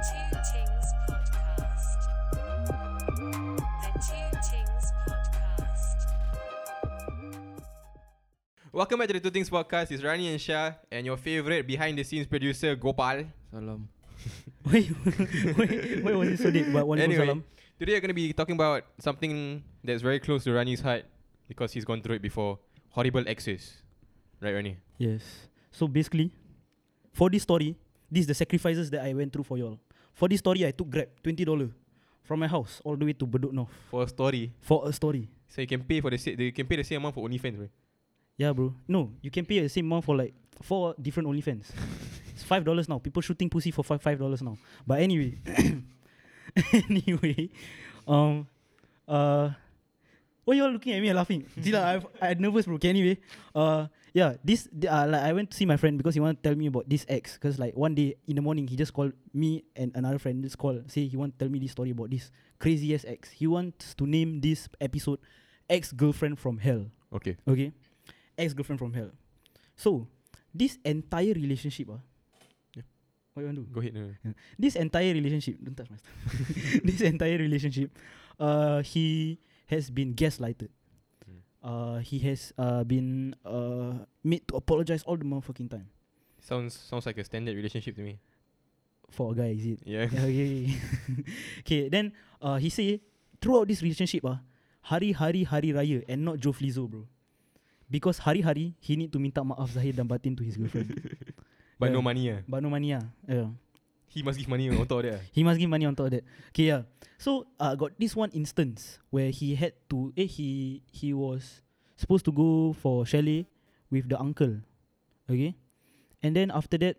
Two Tings Podcast. The Two Tings Podcast. Welcome back to the Two Tings Podcast. It's Rani and Shah and your favorite behind the scenes producer Gopal. Salam. wait, wait, why was it so deep? But one Anyway. salam. Today we're going to be talking about something that's very close to Rani's heart because he's gone through it before. Horrible exes. Right, Rani? Yes. So basically, for this story, this is the sacrifices that I went through for y'all. For this story, I took Grab twenty dollar from my house all the way to Bedok North For a story. for a story. So you can pay for the sa- you can pay the same amount for OnlyFans, right? Yeah, bro. No, you can pay the same amount for like four different OnlyFans. it's five dollars now. People shooting pussy for five five dollars now. But anyway, anyway, um, uh, why you all looking at me and laughing? Zila, I've, I'm nervous, bro. Okay, anyway, uh, yeah, this uh, like I went to see my friend because he want to tell me about this ex. Cause like one day in the morning he just called me and another friend just call say he want to tell me this story about this crazy ass ex. He wants to name this episode ex girlfriend from hell. Okay. Okay. Ex girlfriend from hell. So, this entire relationship, ah. Yeah. What you want to do? Go ahead. no, no. This entire relationship, don't touch my stuff. this entire relationship, uh, he has been gaslighted. Mm. Uh, he has uh been uh made to apologize all the motherfucking time Sounds sounds like a standard relationship to me. for a guy. Is it? Yeah. Yeah, okay. okay. Then uh, he say throughout this relationship ah, hari hari hari raya and not Joe Flizzo bro. Because hari hari he need to minta maaf zahir dan batin to his girlfriend. But no Yeah. money. ah. But no money ah. Yeah. He must give money on top of that. He must give money on top of that. Okay, yeah. So uh, got this one instance where he had to eh he he was supposed to go for chalet with the uncle. Okay? And then after that,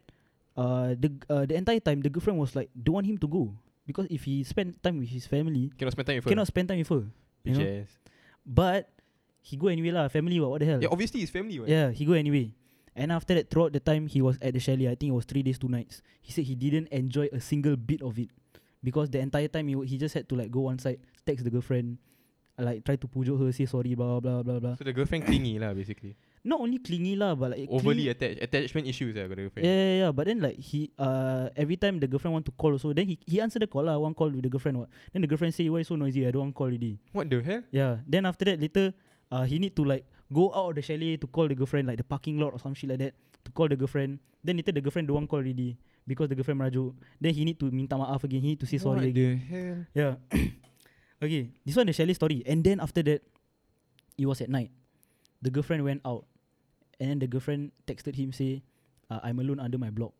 uh the uh, the entire time the girlfriend was like don't want him to go. Because if he spend time with his family, Cannot spend time with her. cannot spend time with her. you know? Bitch ass. But he go anyway lah, family what, what the hell? Yeah, obviously his family. Right? Yeah, he go anyway. And after that, throughout the time he was at the chalet, I think it was three days, two nights. He said he didn't enjoy a single bit of it because the entire time he, he just had to like go one side, text the girlfriend, like try to pujuk her, say sorry, blah blah blah blah. So the girlfriend clingy lah, basically. Not only clingy lah, but like Overly clingy- attached. Attachment issues lah, the girlfriend. Yeah, yeah, yeah. But then like he uh every time the girlfriend want to call also, then he he answer the call lah, one call with the girlfriend. What? Then the girlfriend say why so noisy? I don't want call already. What the hell? Yeah. Then after that later, uh, he need to like go out of the chalet to call the girlfriend, like the parking lot or some shit like that, to call the girlfriend. Then later the girlfriend don't want call already because the girlfriend merajuk. Then he need to minta maaf again. He need to say sorry what again. the hell? Yeah. okay. This one the chalet story. And then after that, it was at night. The girlfriend went out, and then the girlfriend texted him say, uh, "I'm alone under my block,"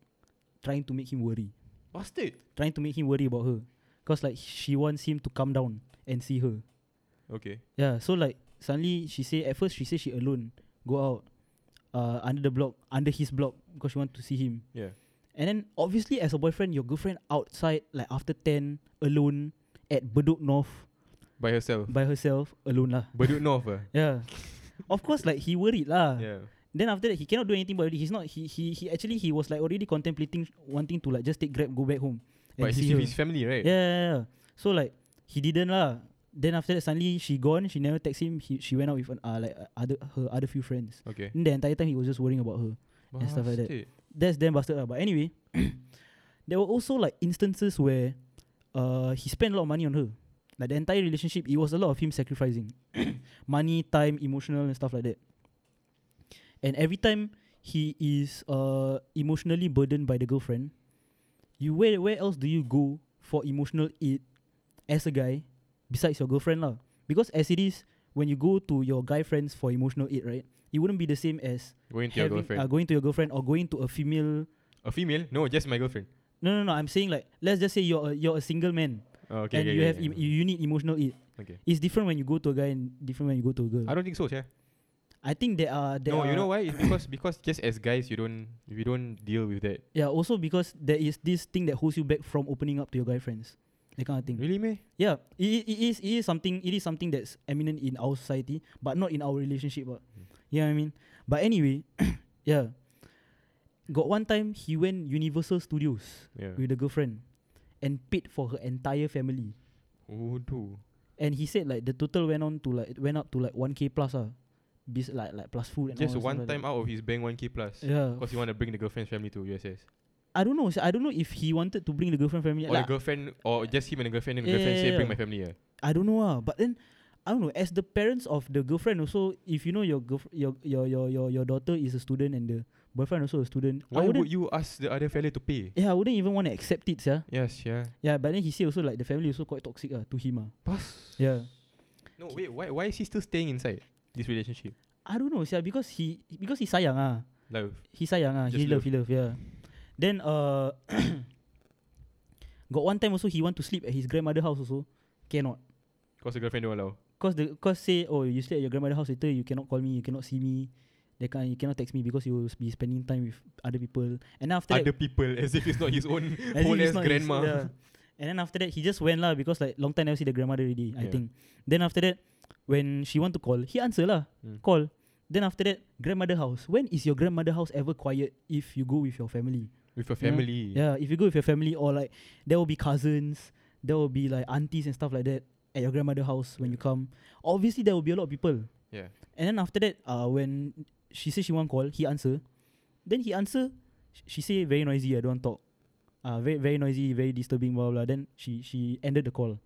trying to make him worry, Bastard. trying to make him worry about her, cause like she wants him to come down and see her. Okay. Yeah, so like suddenly she say at first she say she alone go out uh under the block under his block because she want to see him. Yeah. And then obviously as a boyfriend your girlfriend outside like after 10 alone at Bedok North By herself. by herself alone lah. Bedok North ah. Yeah. of course like he worried lah. Yeah. Then after that he cannot do anything about it. He's not he he he actually he was like already contemplating wanting to like just take grab go back home But he's with his family, right? Yeah, yeah, yeah. So like he didn't lah. Then after that suddenly she gone. She never text him. He, she went out with an, uh, like uh, other her other few friends. Okay. And the entire time he was just worrying about her. And stuff like that. That's damn bastard lah. But anyway, there were also like instances where uh he spent a lot of money on her. Like the entire relationship, it was a lot of him sacrificing money, time, emotional and stuff like that. And every time he is uh emotionally burdened by the girlfriend, you where where else do you go for emotional aid as a guy besides your girlfriend lah? Because as it is, when you go to your guy friends for emotional aid, right? It wouldn't be the same as Going to your girlfriend. Uh, going to your girlfriend or going to a female. a female? No, just my girlfriend. No, no, no. I'm saying like let's just say you're a, you're a single man Oh, okay, and okay, you okay, have em- you, you need emotional aid. Okay. It's different when you go to a guy and different when you go to a girl. I don't think so, yeah. I think there are there No, are, you know why? It's because because just as guys, you don't you don't deal with that. Yeah, also because there is this thing that holds you back from opening up to your guy friends. That kind of thing. Really, me? Yeah, it, it, is it is something it is something that's eminent in our society, but not in our relationship. But Mm. you know what I mean. But anyway, yeah. Got one time he went Universal Studios Yeah. with a girlfriend, and paid for her entire family. Oh, do. And he said like the total went on to like it went up to like one k plus ah, bis like like plus food and Just one time that. out of his bank, one k plus. Yeah. Because he want to bring the girlfriend's family to USS. I don't know. sia, I don't know if he wanted to bring the girlfriend family. Or Like, the girlfriend, or just him and the girlfriend, and the Yeah, girlfriend yeah, say, bring yeah. my family here. I don't know ah. But then I don't know. As the parents of the girlfriend also, if you know your girlf- your, your your your your daughter is a student and the boyfriend also a student, Why would you ask the other fella to pay? yeah, I wouldn't even want to accept it, yeah. Yes, yeah. Yeah, but then he say also like the family also quite toxic ah to him ah. Pass. Yeah. No, wait. Why? Why is he still staying inside this relationship? I don't know, yeah, because he because he sayang ah. Love. He sayang ah. He love, love. he love, yeah. Then uh got one time also he want to sleep at his grandmother house also. Cannot. Cause the girlfriend don't allow. Cause the cause say oh you stay at your grandmother house later you cannot call me you cannot see me they can you cannot text me because you will be spending time with other people and after Other that people, as if it's not his own whole ass not his- grandma. yeah. and then after that he just went lah because like long time never see the grandmother already I think then after that when she want to call he answer lah Mm. call then after that grandmother house when is your grandmother house ever quiet if you go with your family With your You know? family. yeah if you go with your family or like there will be cousins there will be like aunties and stuff like that at your grandmother house when you come obviously there will be a lot of people Yeah. and then after that, uh, when she said she want call, he answer. Then he answer. sh- She say very noisy. I don't talk. Uh, very very noisy, very disturbing. Blah blah. Then she she ended the call,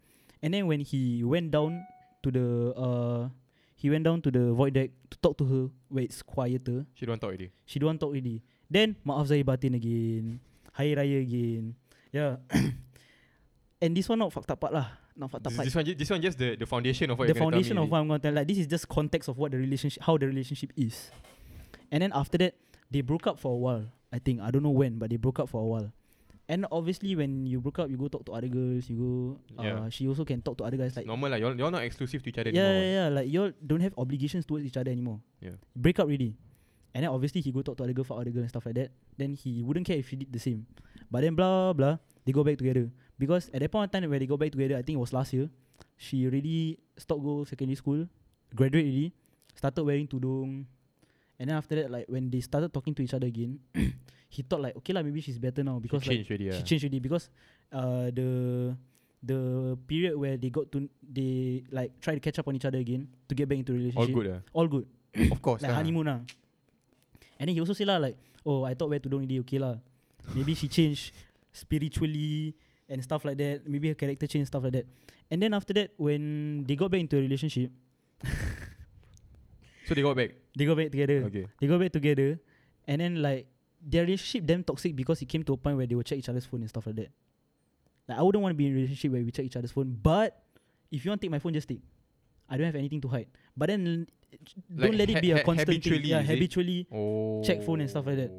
and then when he went down to the uh, he went down to the void deck to talk to her where it's quieter. She don't talk already. She don't talk already. Then maaf zahir batin again, hari raya again. Yeah. and this one not fucked up part lah. Not fucked up part this one, this one just the, the foundation of what the foundation of what I'm gonna tell. Like this is just context of what the relationship, how the relationship is. And then after that, they broke up for a while. I think I don't know when, but they broke up for a while. And obviously, when you broke up, you go talk to other girls. You go. Uh, Yeah. She also can talk to other guys. Like Normal lah. You're, you're not exclusive to each other yeah, anymore. yeah, yeah. Like you don't have obligations towards each other anymore. Yeah. Break up already. And then obviously he go talk to other girl for other girl and stuff like that. Then he wouldn't care if she did the same. But then blah blah, they go back together. Because at that point in time when they go back together, I think it was last year, she already stopped go secondary school, graduate already, started wearing tudung. And then after that, like when they started talking to each other again, he thought like, okay lah, maybe she's better now because she like changed already. she Yeah. changed already because uh the the period where they got to they like try to catch up on each other again to get back into relationship. All good. ah. All good. of course. like lah. honeymoon lah. And then he also say lah like, oh I thought where to don't really okay lah. Maybe she changed spiritually and stuff like that. Maybe her character changed stuff like that. And then after that, when they got back into a relationship, So they got back. they got back together. Okay. They got back together, and then like their relationship damn toxic because it came to a point where they would check each other's phone and stuff like that. Like I wouldn't want to be in a relationship where we check each other's phone, but if you want to take my phone, just take. I don't have anything to hide. But then don't Like let it ha- be a ha- constant thing. habitually, Yeah, habitually. Oh. Check phone and stuff like that.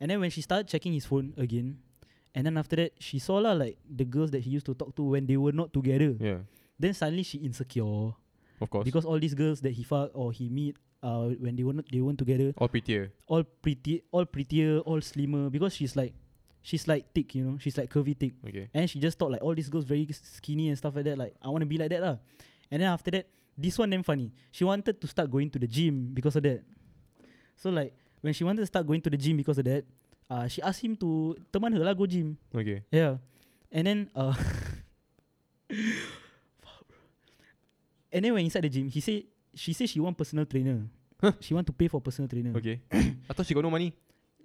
And then when she started checking his phone again, and then after that she saw lah like the girls that he used to talk to when they were not together. Yeah. Then suddenly she insecure Of course. because all these girls that he fuck or he meet uh when they were not they weren't together all prettier. all pretty all prettier all slimmer because she's like she's like thick you know she's like curvy thick Okay. and she just thought like all these girls very skinny and stuff like that like I want to be like that lah and then after that this one damn funny she wanted to start going to the gym because of that so like when she wanted to start going to the gym because of that uh she asked him to teman her lah go gym Okay. yeah and then uh and then when inside the gym he say she say she want personal trainer Huh? she want to pay for personal trainer Okay. I thought she got no money.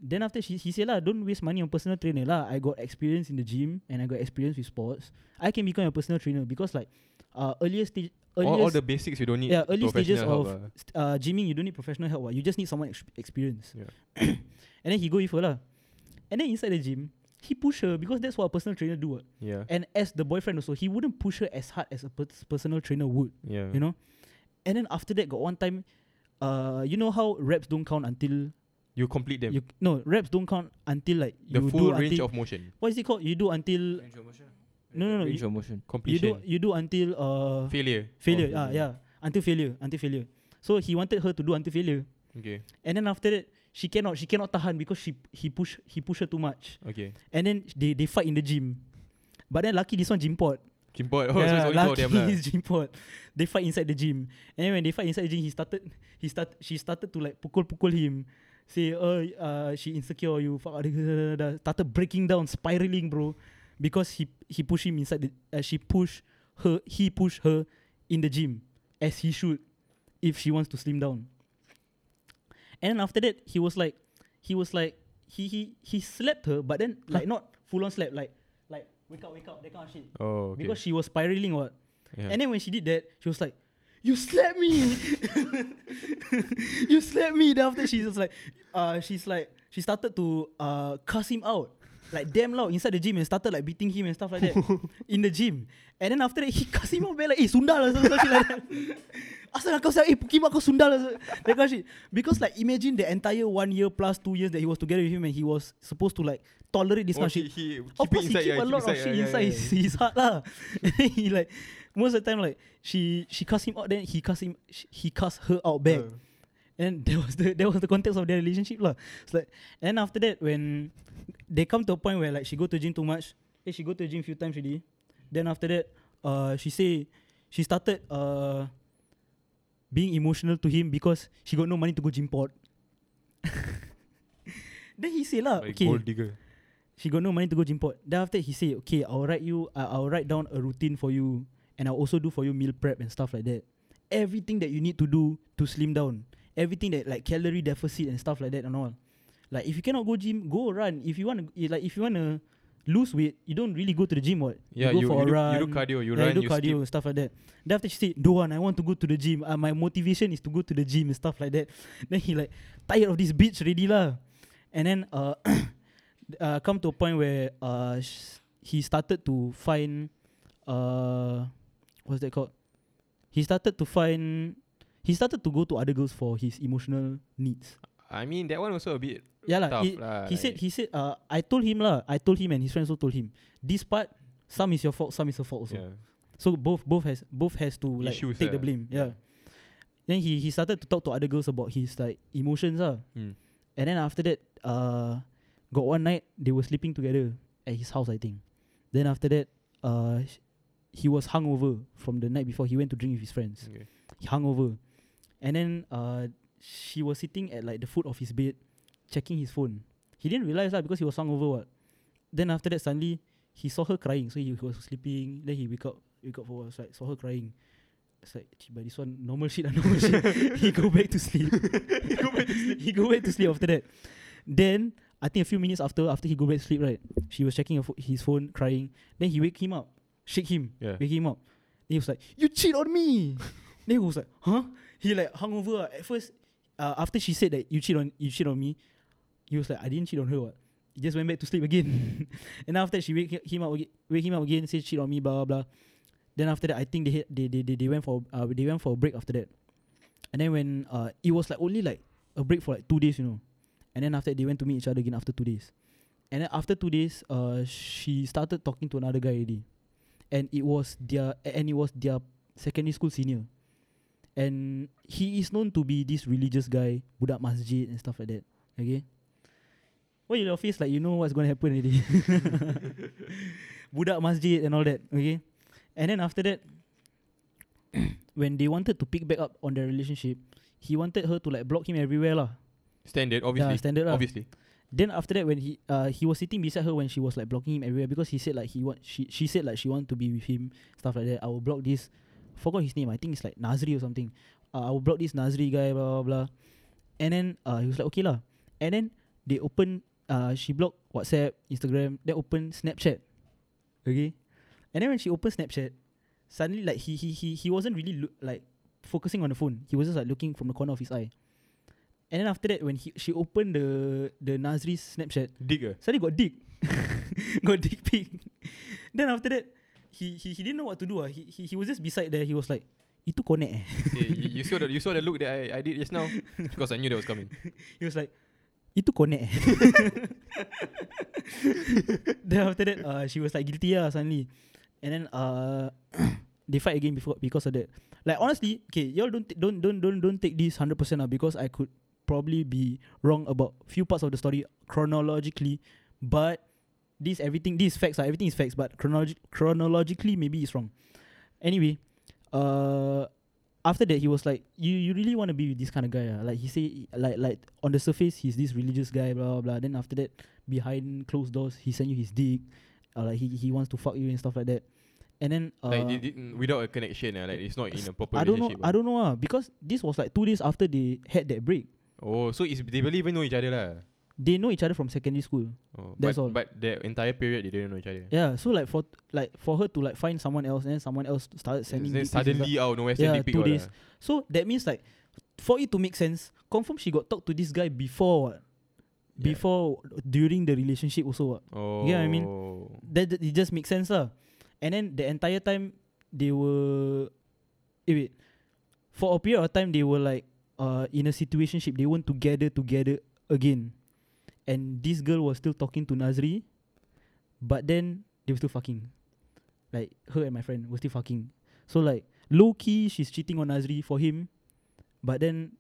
Then after she he said lah, don't waste money on personal trainer lah. I got experience in the gym and I got experience with sports. I can become a personal trainer because like uh earlier stage All, all the basics you don't need. yeah early stages of ah. st- uh gymming you don't need professional help. what. You just need someone ex- experience. Yeah. and then he go with her lah. And then inside the gym, he push her because that's what a personal trainer do. what. Yeah. And as the boyfriend also, he wouldn't push her as hard as a pers- personal trainer would. Yeah. You know. And then after that, got one time, uh, you know how reps don't count until You complete them. you no reps don't count until like the you full do range until of motion. what is it called? You do until Range of motion. No, no, no, Range you- of motion. Completion. you do you do until uh Failure. failure. Oh, ah, yeah, until failure, until failure. So he wanted her to do until failure, Okay. and then after that she cannot she cannot tahan because she he push he push her too much, Okay. and then they they fight in the gym. But then lucky this one gym pot. Chimpot. Oh, so it's only two of lucky them lah. his gym pot. They fight inside the gym, and then when they fight inside the gym, he started he start she started to like pukul pukul him. Say, oh, uh, she insecure, you fuck, started breaking down, spiraling, bro, because he he pushed him inside the, uh, she pushed her, he pushed her in the gym, as he should, if she wants to slim down. And then after that, he was like, he was like, he he he slapped her, but then like not full on slap, like like wake up, wake up, that kind of shit. Oh, okay. Because she was spiraling what. yeah. And then when she did that, she was like, "You slapped me! you slapped me!" Then after she was like, uh, she's like, she started to uh cuss him out. Like damn loud inside the gym and started like beating him and stuff like that in the gym. And then after that he cuss him out back like, eh sundal lah, something like that. Asal kau say, eh pukimak kau sundal lah. That kind of shit. Because like imagine the entire one year plus two years that he was together with him and he was supposed to like tolerate this oh, kind of shit. he, he Of course, he keep yeah, a lot of shit yeah, inside yeah, his, his heart lah. Then he like most of the time like she she cuss him out, then he cuss him sh- he cuss her out back. Uh. And that was the that was the context of their relationship lah. It's like and after that when they come to a point where like she go to gym too much, eh, she go to gym few times already. Then after that, uh, she say she started uh being emotional to him because she got no money to go gym port. then he say lah, Like okay, gold digger. she got no money to go gym port. Then after that he say, okay, I'll write you, uh, I'll write down a routine for you, and I'll also do for you meal prep and stuff like that. Everything that you need to do to slim down, everything that like calorie deficit and stuff like that and all. Like if you cannot go gym, go run. If you want to, like if you want to lose weight, you don't really go to the gym. What? Yeah, you go you, for you, a do, run. you do cardio, you yeah, run, do you cardio skip. and stuff like that. Then after she said, "Don't want, I want to go to the gym. Uh, my motivation is to go to the gym and stuff like that." Then he like tired of this bitch already lah. And then uh, uh, come to a point where uh, sh- he started to find uh, what's that called? He started to find. He started to go to other girls for his emotional needs. I mean, that one also a bit Yeah lah. tough He, lah. he said he said uh, I told him lah. I told him and his friends also told him. This part, some is your fault, some is her fault also. yeah. So both both has both has to like Issues take the ah. blame. Yeah. Then he he started to talk to other girls about his like emotions ah. Mm. And then after that, uh, got one night they were sleeping together at his house I think. Then after that, uh, sh- he was hungover from the night before. He went to drink with his friends. Okay. He hungover, and then uh, she was sitting at like the foot of his bed, checking his phone. He didn't realize that because he was hungover. What? Then after that, suddenly he saw her crying. So he was sleeping. Then he wake up, wake up for was like saw her crying. It's like, "Cik, but this one normal shit, ah, normal shit. he go back to sleep. he go back to sleep. he go back to sleep after that. Then I think a few minutes after, after he go back to sleep, right? She was checking pho- his phone, crying. Then he wake him up, shake him, Yeah. wake him up. Then he was like, "You cheat on me." then he was like, "Huh?" He like hungover. ah. At first, uh, after she said that you cheat on you cheat on me, he was like, "I didn't cheat on her." What? He just went back to sleep again. and after that, she wake him up, again, wake him up again, say cheat on me, blah blah blah. Then after that, I think they they, they they they went for uh, they went for a break after that. And then when uh it was like only like a break for like two days, you know. And then after that, they went to meet each other again after two days. And then after two days, uh, she started talking to another guy already, and it was their and it was their secondary school senior. And he is known to be this religious guy, budak masjid and stuff like that. Okay. Why your face like you know what's gonna happen already? budak masjid and all that. Okay. And then after that, when they wanted to pick back up on their relationship, he wanted her to like block him everywhere lah. Standard, obviously. standard lah. Obviously. Then after that, when he uh he was sitting beside her when she was like blocking him everywhere because he said like he want she she said like she want to be with him stuff like that. I will block this. Forgot his name. I think it's like Nazri or something. Uh, I will block this Nazri guy. Blah blah blah. And then uh he was like okay lah. And then they open uh she blocked WhatsApp, Instagram. Then open Snapchat. Okay. And then when she opened Snapchat, suddenly like he he he he wasn't really look, like focusing on the phone. He was just like looking from the corner of his eye. And then after that, when he she opened the the Nazri's Snapchat, Dig ah. suddenly got dick, got dick pic. then after that, he he he didn't know what to do. Ah, he, he he was just beside there. He was like, itu connect. Eh. Eh, you, you saw the you saw the look that I, I did just now because I knew that was coming. He was like, itu connect. Eh. then after that, uh, she was like guilty ah suddenly, and then uh, they fight again before because of that. Like honestly, okay, y'all don't t- don't don't don't don't take this hundred percent ah because I could probably be wrong about few parts of the story chronologically, but this everything these facts are everything is facts, but chronologi- chronologically maybe it's wrong. Anyway, uh, after that he was like, you you really want to be with this kind of guy? Ah? Like he say like like on the surface he's this religious guy, blah blah blah. Then after that, behind closed doors, he send you his dick, uh, like he he wants to fuck you and stuff like that. And then uh, like they didn't without a connection, ah, like it's not in a proper I don't know. I ah. don't know. Ah, because this was like two days after they had that break. Oh, so it's they barely even know each other lah. they know each other from secondary school. Oh, That's but, all. But the entire period they didn't know each other. Yeah, so like for like for her to like find someone else and then someone else started sending then suddenly out of nowhere Yeah, two days. lah. So that means like for it to make sense, confirm she got talked to this guy before what? Yeah. Before during the relationship also what? Oh. what I mean? That, that it just makes sense lah. And then the entire time they were eh, wait. For a period of time they were like uh in a situationship, they weren't together together again. And this girl was still talking to Nazri, but then they were still fucking. Like her and my friend were still fucking. So like low key she's cheating on Nazri for him. But then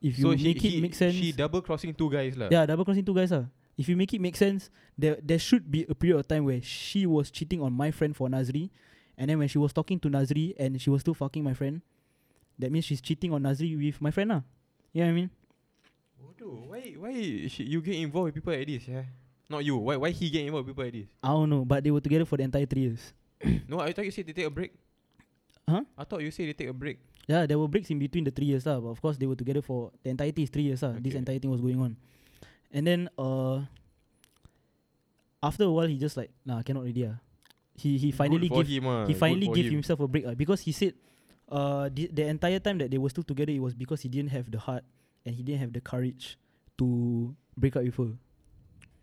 if you so make he, it make sense She double crossing two guys lah. yeah, double crossing two guys ah. If you make it make sense, there there should be a period of time where she was cheating on my friend for Nazri, and then when she was talking to Nazri and she was still fucking my friend, that means she's cheating on Nazri with my friend ah. You know what I mean? Bodoh, why why she, you get involved with people like this? Yeah. Not you. Why why he get involved with people like this? I don't know, but they were together for the entire three years. no, I thought you said they take a break. Huh? I thought you said they take a break. Yeah, there were breaks in between the three years lah, but of course they were together for the entirety is three years lah. This entire thing was going on, and then uh, after a while he just like nah I cannot already ah. He he finally Good gave him, ah. he finally gave him. himself a break uh, because he said uh the, the entire time that they were still together it was because he didn't have the heart and he didn't have the courage to break up with her.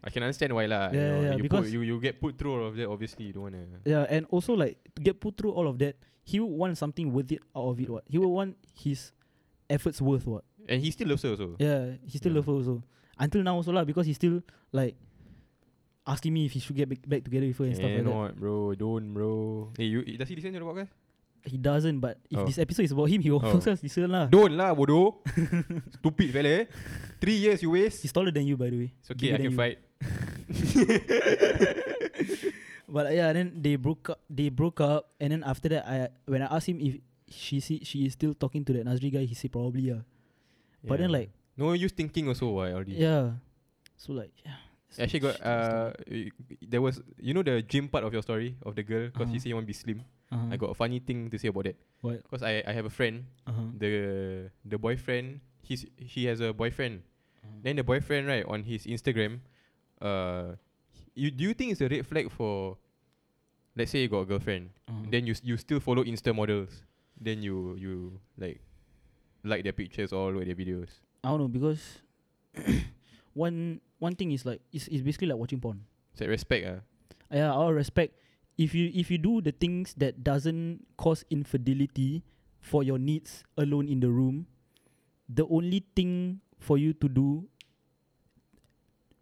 I can understand why lah. you Yeah, know, yeah, you, because- put, you you get put through all of that. Obviously, you don't wanna. Yeah, and also like to get put through all of that, he would want something worth it out of it. What he would want his efforts worth. What And he still loves her also. yeah, he still Yeah. love her also until now also lah because he's still like asking me if he should get back, back together with her and stuff like that. Cannot, bro. Don't, bro. Hey, you does he listen to the podcast? He doesn't, but if Oh. this episode is about him, he will Oh. also listen lah. Don't lah, bodoh. Stupid fella. Three years you waste. He's taller than you, by the way. It's okay, I Bigger can than you. fight. But uh, yeah, then they broke up. They broke up, and then after that, I when I asked him if she see, she is still talking to that Nazri guy, he said probably yeah. But then Yeah. like no use thinking also why already. yeah, so like yeah. Actually got uh there was you know the gym part of your story of the girl because Uh-huh. say you want to be slim. Uh-huh. I got a funny thing to say about that. What? Because I I have a friend. Uh-huh. The the boyfriend he's he has a boyfriend. Uh-huh. Then the boyfriend right on his Instagram, uh, you do you think it's a red flag for, let's say you got a girlfriend, Uh-huh. then you you still follow Insta models, then you you like, like their pictures or at their videos. I don't know because one one thing is like it's, it's basically like watching porn. Like respect ah. Uh, yeah, I'll respect if you if you do the things that doesn't cause infidelity for your needs alone in the room, the only thing for you to do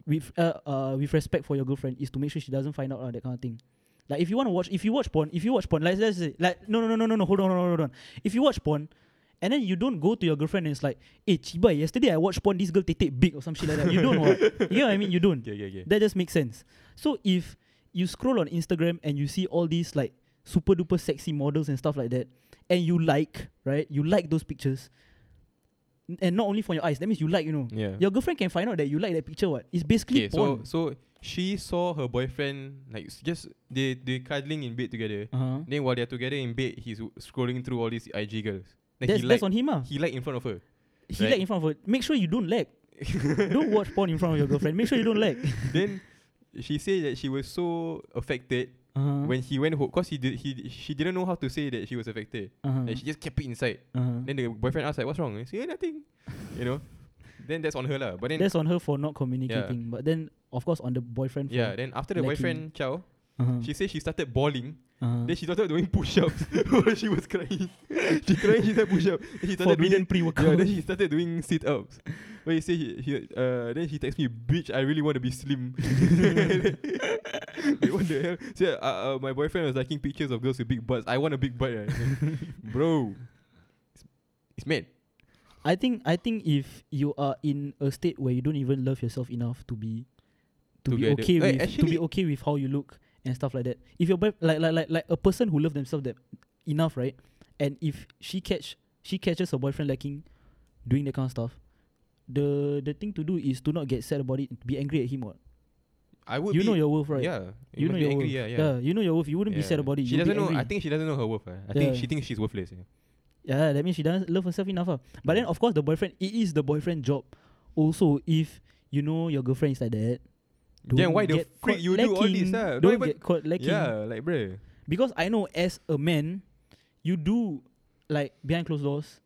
with uh, uh with respect for your girlfriend is to make sure she doesn't find out uh, that kind of thing. Like if you want to watch if you watch porn, if you watch porn, like let's say like no no no no no no hold on hold on hold on. If you watch porn and then you don't go to your girlfriend and it's like, hey Chiba, yesterday I watched porn, this girl take big or some shit like that. You don't what? You know what I mean? You don't. Yeah yeah yeah. That just makes sense. So if you scroll on Instagram and you see all these like super duper sexy models and stuff like that, and you like, right? You like those pictures. n- And not only for your eyes, that means you like, you know. Yeah. Your girlfriend can find out that you like that picture, what? It's basically Okay, so porn. so she saw her boyfriend like s- just they they cuddling in bed together. uh-huh. Then while they're together in bed, he's w- scrolling through all these IG girls. Then That's, he that's on him, ah. he like in front of her. He right. like in front of her. Make sure you don't lag. don't watch porn in front of your girlfriend. Make sure you don't lag. then she said that she was so affected Uh-huh. when he went home because he did he she didn't know how to say that she was affected. uh-huh. And she just kept it inside. uh-huh. Then the boyfriend asked like, "What's wrong?" I say, "Yeah, nothing." you know. Then that's on her lah. But then That's on her for not communicating. But then, of course, on the boyfriend. Yeah, then after the lacking. boyfriend chow, Uh-huh. she said she started bawling. uh-huh. Then she started doing push-ups while she was crying. she crying, she started push-up. Then she started doing pre-workout. yeah, then she started doing sit-ups. But he say he, he uh then he text me, bitch, I really want to be slim. Wait, what the hell? Say, uh, uh, my boyfriend was liking pictures of girls with big butts. I want a big butt, eh. bro. It's, it's mad. I think I think if you are in a state where you don't even love yourself enough to be to Together. be okay Eh, with to be okay with how you look and stuff like that. If you're boy- like like like like a person who loves themselves that enough, right? And if she catch she catches her boyfriend lacking doing that kind of stuff, the the thing to do is to not get sad about it, be angry at him. What I would you know your worth, right? Yeah. You know your angry, worth. yeah, yeah. you know your worth. You wouldn't be sad about it. She You'll doesn't know. I think she doesn't know her worth. eh. I think she thinks she's worthless. eh. Yeah, that means she doesn't love herself enough. ah. But then, of course, the boyfriend, it is the boyfriend job. Also, if you know your girlfriend is like that. Then why the freak you do all this, lacking. ah? Don't Don't get caught lacking. Yeah, like bruh. Because I know as a man, you do like behind closed doors,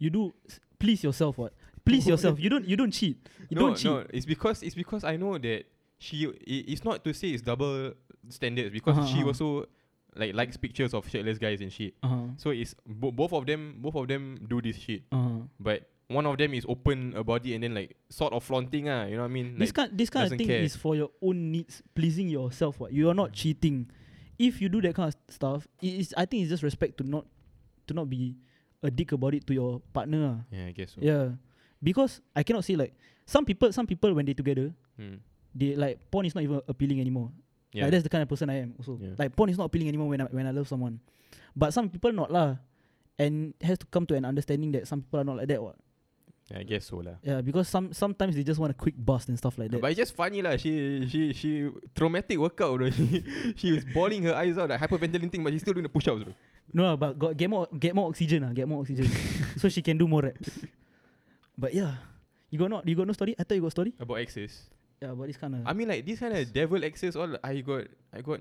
you do please yourself. What? Please yourself. You don't. You don't cheat. You no, don't cheat. no, it's because it's because I know that she. i- It's not to say it's double standards because Uh-huh, she uh-huh. also like likes pictures of shirtless guys and shit. Uh-huh. So it's bo- both of them. Both of them do this shit, Uh-huh. but one of them is open about it and then like sort of flaunting ah. You know what I mean? this Like, kind this kind of thing care. is for your own needs, pleasing yourself. What you are not cheating. If you do that kind of stuff, it is I think it's just respect to not to not be a dick about it to your partner. ah. yeah, I guess so. Yeah, because I cannot say like some people. Some people when they together, Hmm. they like porn is not even appealing anymore. Yeah. Like that's the kind of person I am also. Yeah. Like porn is not appealing anymore when I when I love someone. But some people not lah. And has to come to an understanding that some people are not like that what. Yeah, I guess so lah. Yeah, because some sometimes they just want a quick bust and stuff like that. But it's just funny lah. She she she traumatic workout. Bro. She she was bawling her eyes out like hyperventilating, but she's still doing the push-ups. Bro. no, lah, but got get more get more oxygen ah, get more oxygen. so she can do more reps. But yeah. You got not you got no story? I thought you got story? About exes. Yeah, about this kind of I mean like this kind of devil exes all I got I got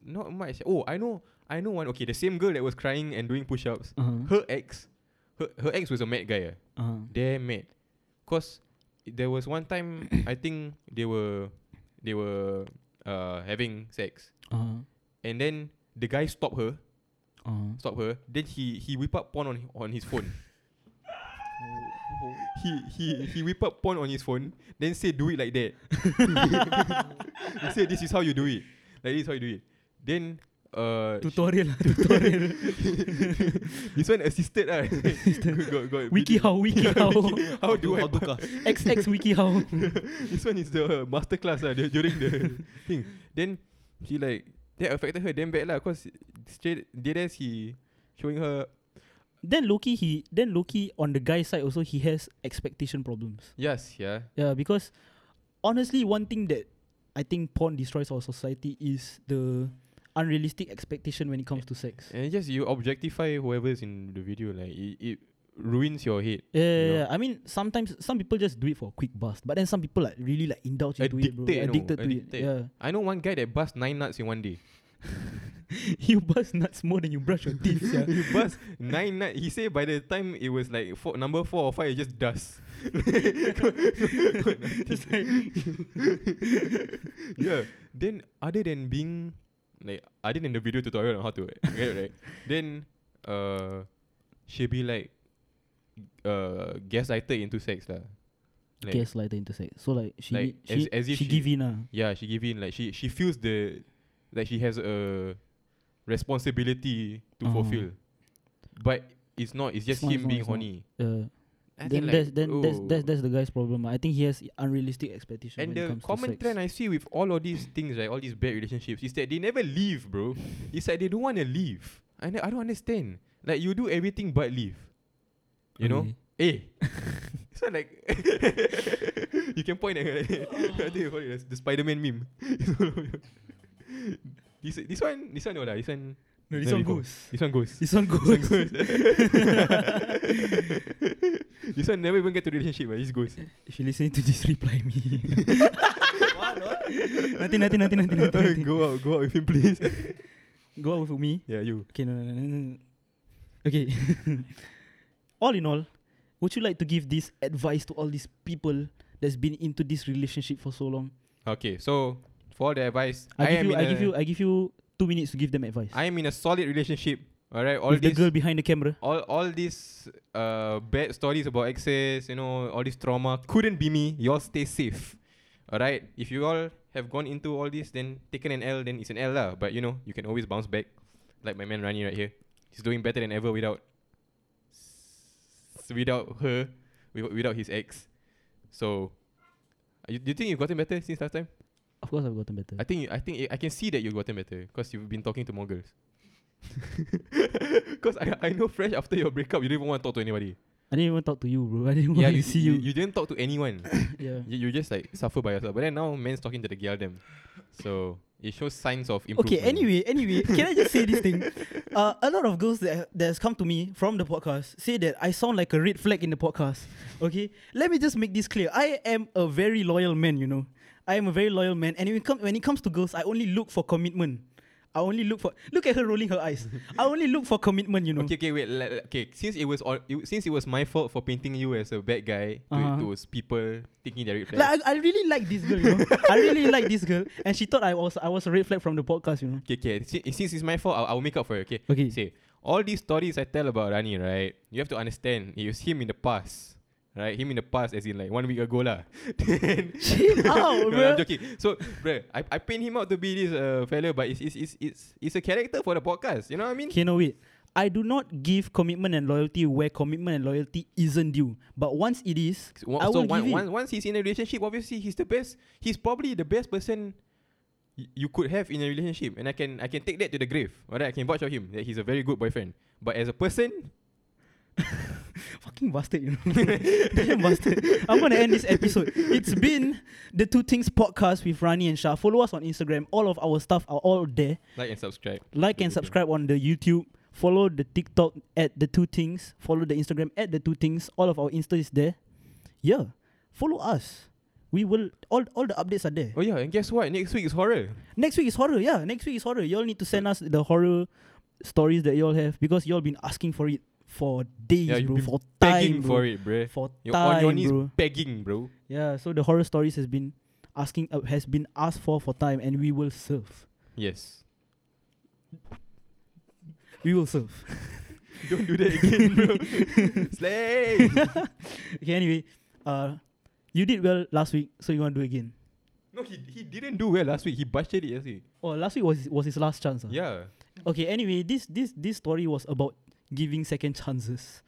not much. Oh, I know I know one. Okay, the same girl that was crying and doing push-ups. uh-huh. Her ex, her, her ex was a mad guy. Ah, uh-huh. damn mad. Cause there was one time I think they were they were uh having sex, Uh-huh. and then the guy stopped her, Uh-huh. stopped her. Then he he whip up porn on on his phone. he he he whip up porn on his phone, then say do it like that. he say this is how you do it. Like this is how you do it. Then uh Tutorial lah, tutorial. this one assisted ah. got, got Wiki video. how, wiki how. how do I How to cast? XX wiki how. this one is the master class ah, during the thing. Then she like that affected her damn bad lah cause straight dead as he showing her then Loki he then Loki on the guy side also he has expectation problems. yes yeah Yeah, because honestly, one thing that I think porn destroys our society is the unrealistic expectation when it comes to sex. and just you objectify whoever's in the video like it, it ruins your head. Yeah, yeah, You know? yeah. I mean, sometimes some people just do it for a quick bust, but then some people like really like indulge into it, bro. Addicted, know, Addicted to addicted. it. Yeah, I know one guy that bust nine nuts in one day. you bust nuts more than you brush your teeth. yeah. he bust nine nuts. He said by the time it was like four, number four or five, it just dust. Just like yeah. Then other than being like other than the video tutorial on how to get it right, then uh she'll be like uh gaslighted into sex lah. Like, gaslighter into sex. So like she Like, she, as- as she, she- give in ah. Yeah, she give in like she she feels the like she has a responsibility to Uh-huh. fulfill, but it's not. It's just It's him not, being horny. Uh, I then think, that's like, then that's that's oh. that's the guy's problem. ah. I think he has unrealistic expectations And when it the comes common to sex. trend I see with all of these things, right, all these bad relationships, is that they never leave, bro. it's like they don't want to leave. I ne- I don't understand. Like you do everything but leave. You know? Okay. Eh. so like you can point at her. I think you call it the Spider-Man meme. this this one this one no lah. This one No, this never one before. goes. This one goes. This one This one goes. This one never even get to relationship, but this goes. if you listening to this, reply me. nanti, nanti, nanti, nanti, nanti, nanti. go out, go out with him, please. Go out with me. yeah, you. Okay, no, no, no, no. Okay. all in all, would you like to give this advice to all these people that's been into this relationship for so long? Okay, so for the advice, I, give am you, I give you, I give you two minutes to give them advice. I am in a solid relationship. All right, all with the this, girl behind the camera. all all these uh bad stories about exes, you know, all this trauma couldn't be me. You all stay safe. All right, if you all have gone into all this, then taken an L, then it's an L lah. But you know, you can always bounce back. Like my man Rani right here, he's doing better than ever without without her, wi- without his ex. So, you, do you think you've gotten better since last time? Of course, I've gotten better. I think I think I can see that you've gotten better because you've been talking to more girls. Because I I know fresh after your breakup, you didn't even want to talk to anybody. I didn't even talk to you, bro. I didn't yeah, want you to see you, you. you didn't talk to anyone. yeah. you, you just like suffer by yourself. But then now, men's talking to the girl them. So It shows signs of improvement. Okay, anyway, anyway, can I just say this thing? Uh, a lot of girls that that has come to me from the podcast say that I sound like a red flag in the podcast. Okay, let me just make this clear. I am a very loyal man. You know, I am a very loyal man, and when it, come, when it comes to girls, I only look for commitment. I only look for. Look at her rolling her eyes. I only look for commitment. You know. Okay, okay, wait. le- le- okay, since it was all, it, since it was my fault for painting you as a bad guy to, Uh-huh. to those people thinking they're red flags. Like I, I really like this girl. You know, I really like this girl, and she thought I was I was a red flag from the podcast. You know. Okay, okay. Since it's my fault, I'll, I'll make up for it. Okay. Okay. Say all these stories I tell about Rani, right? You have to understand. It was him in the past, right? Him in the past, as in like one week ago, lah. then Chill out, no, bro. I'm joking. So, bro, I, I paint him out to be this uh, fella, but it's, it's, it's, it's, it's a character for the podcast. You know what I mean? Okay, no wait. I do not give commitment and loyalty where commitment and loyalty isn't due. But once it is, So, I will one, give it. one, once he's in a relationship, obviously he's the best. He's probably the best person y- you could have in a relationship, and I can I can take that to the grave. Alright, I can vouch for him that he's a very good boyfriend. But as a person, fucking bastard, you know. Damn bastard. I'm gonna end this episode. It's been the Two Tings podcast with Rani and Shah. Follow us on Instagram. All of our stuff are all there. like and subscribe. Like and subscribe on the YouTube. Follow the TikTok at the Two Tings. Follow the Instagram at the Two Tings. All of our Insta is there. Yeah. Follow us. We will all all the updates are there. Oh yeah, and guess what? Next week is horror. Next week is horror. Yeah, next week is horror. Y'all need to send us the horror stories that y'all have because y'all been asking for it for days, Yeah, bro. For time, bro. for it, bruh. For You're on your time, knees bro. begging, bro. Yeah, so the horror stories has been asking uh, has been asked for for time, and we will serve. Yes. We will serve. Don't do that again, bro. Slay. okay. Anyway, uh, you did well last week, so you want to do again. no, he he didn't do well last week. He busted it yesterday. Oh, last week was was his last chance. ah? Yeah. Okay. Anyway, this this this story was about giving second chances.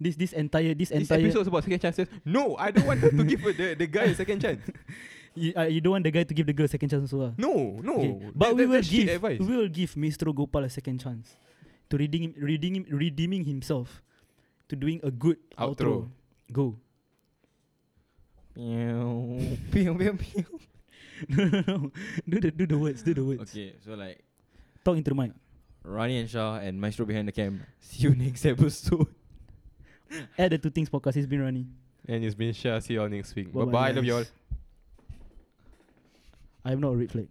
This this entire this This entire episode is about second chances. No, I don't want her to give the, the guy a second chance. you, uh, you don't want the guy to give the girl a second chance also. ah? No, no. Okay, That- But we that- will that's shit give advice. we will give Mr. Gopal a second chance to redeem redeeming redeeming himself to doing a good outro. Outro. Go. Pew, pew, pew, pew. no, no, no. Do the do the words. Do the words. Okay, so like Talk into the mic. Rani and Shah and Maestro behind the cam. See you next episode. Add the two tings podcast. It's been Rani. And it's been Shah. See you all next week. Bye Bye-bye. Love you all. I am not a red flag.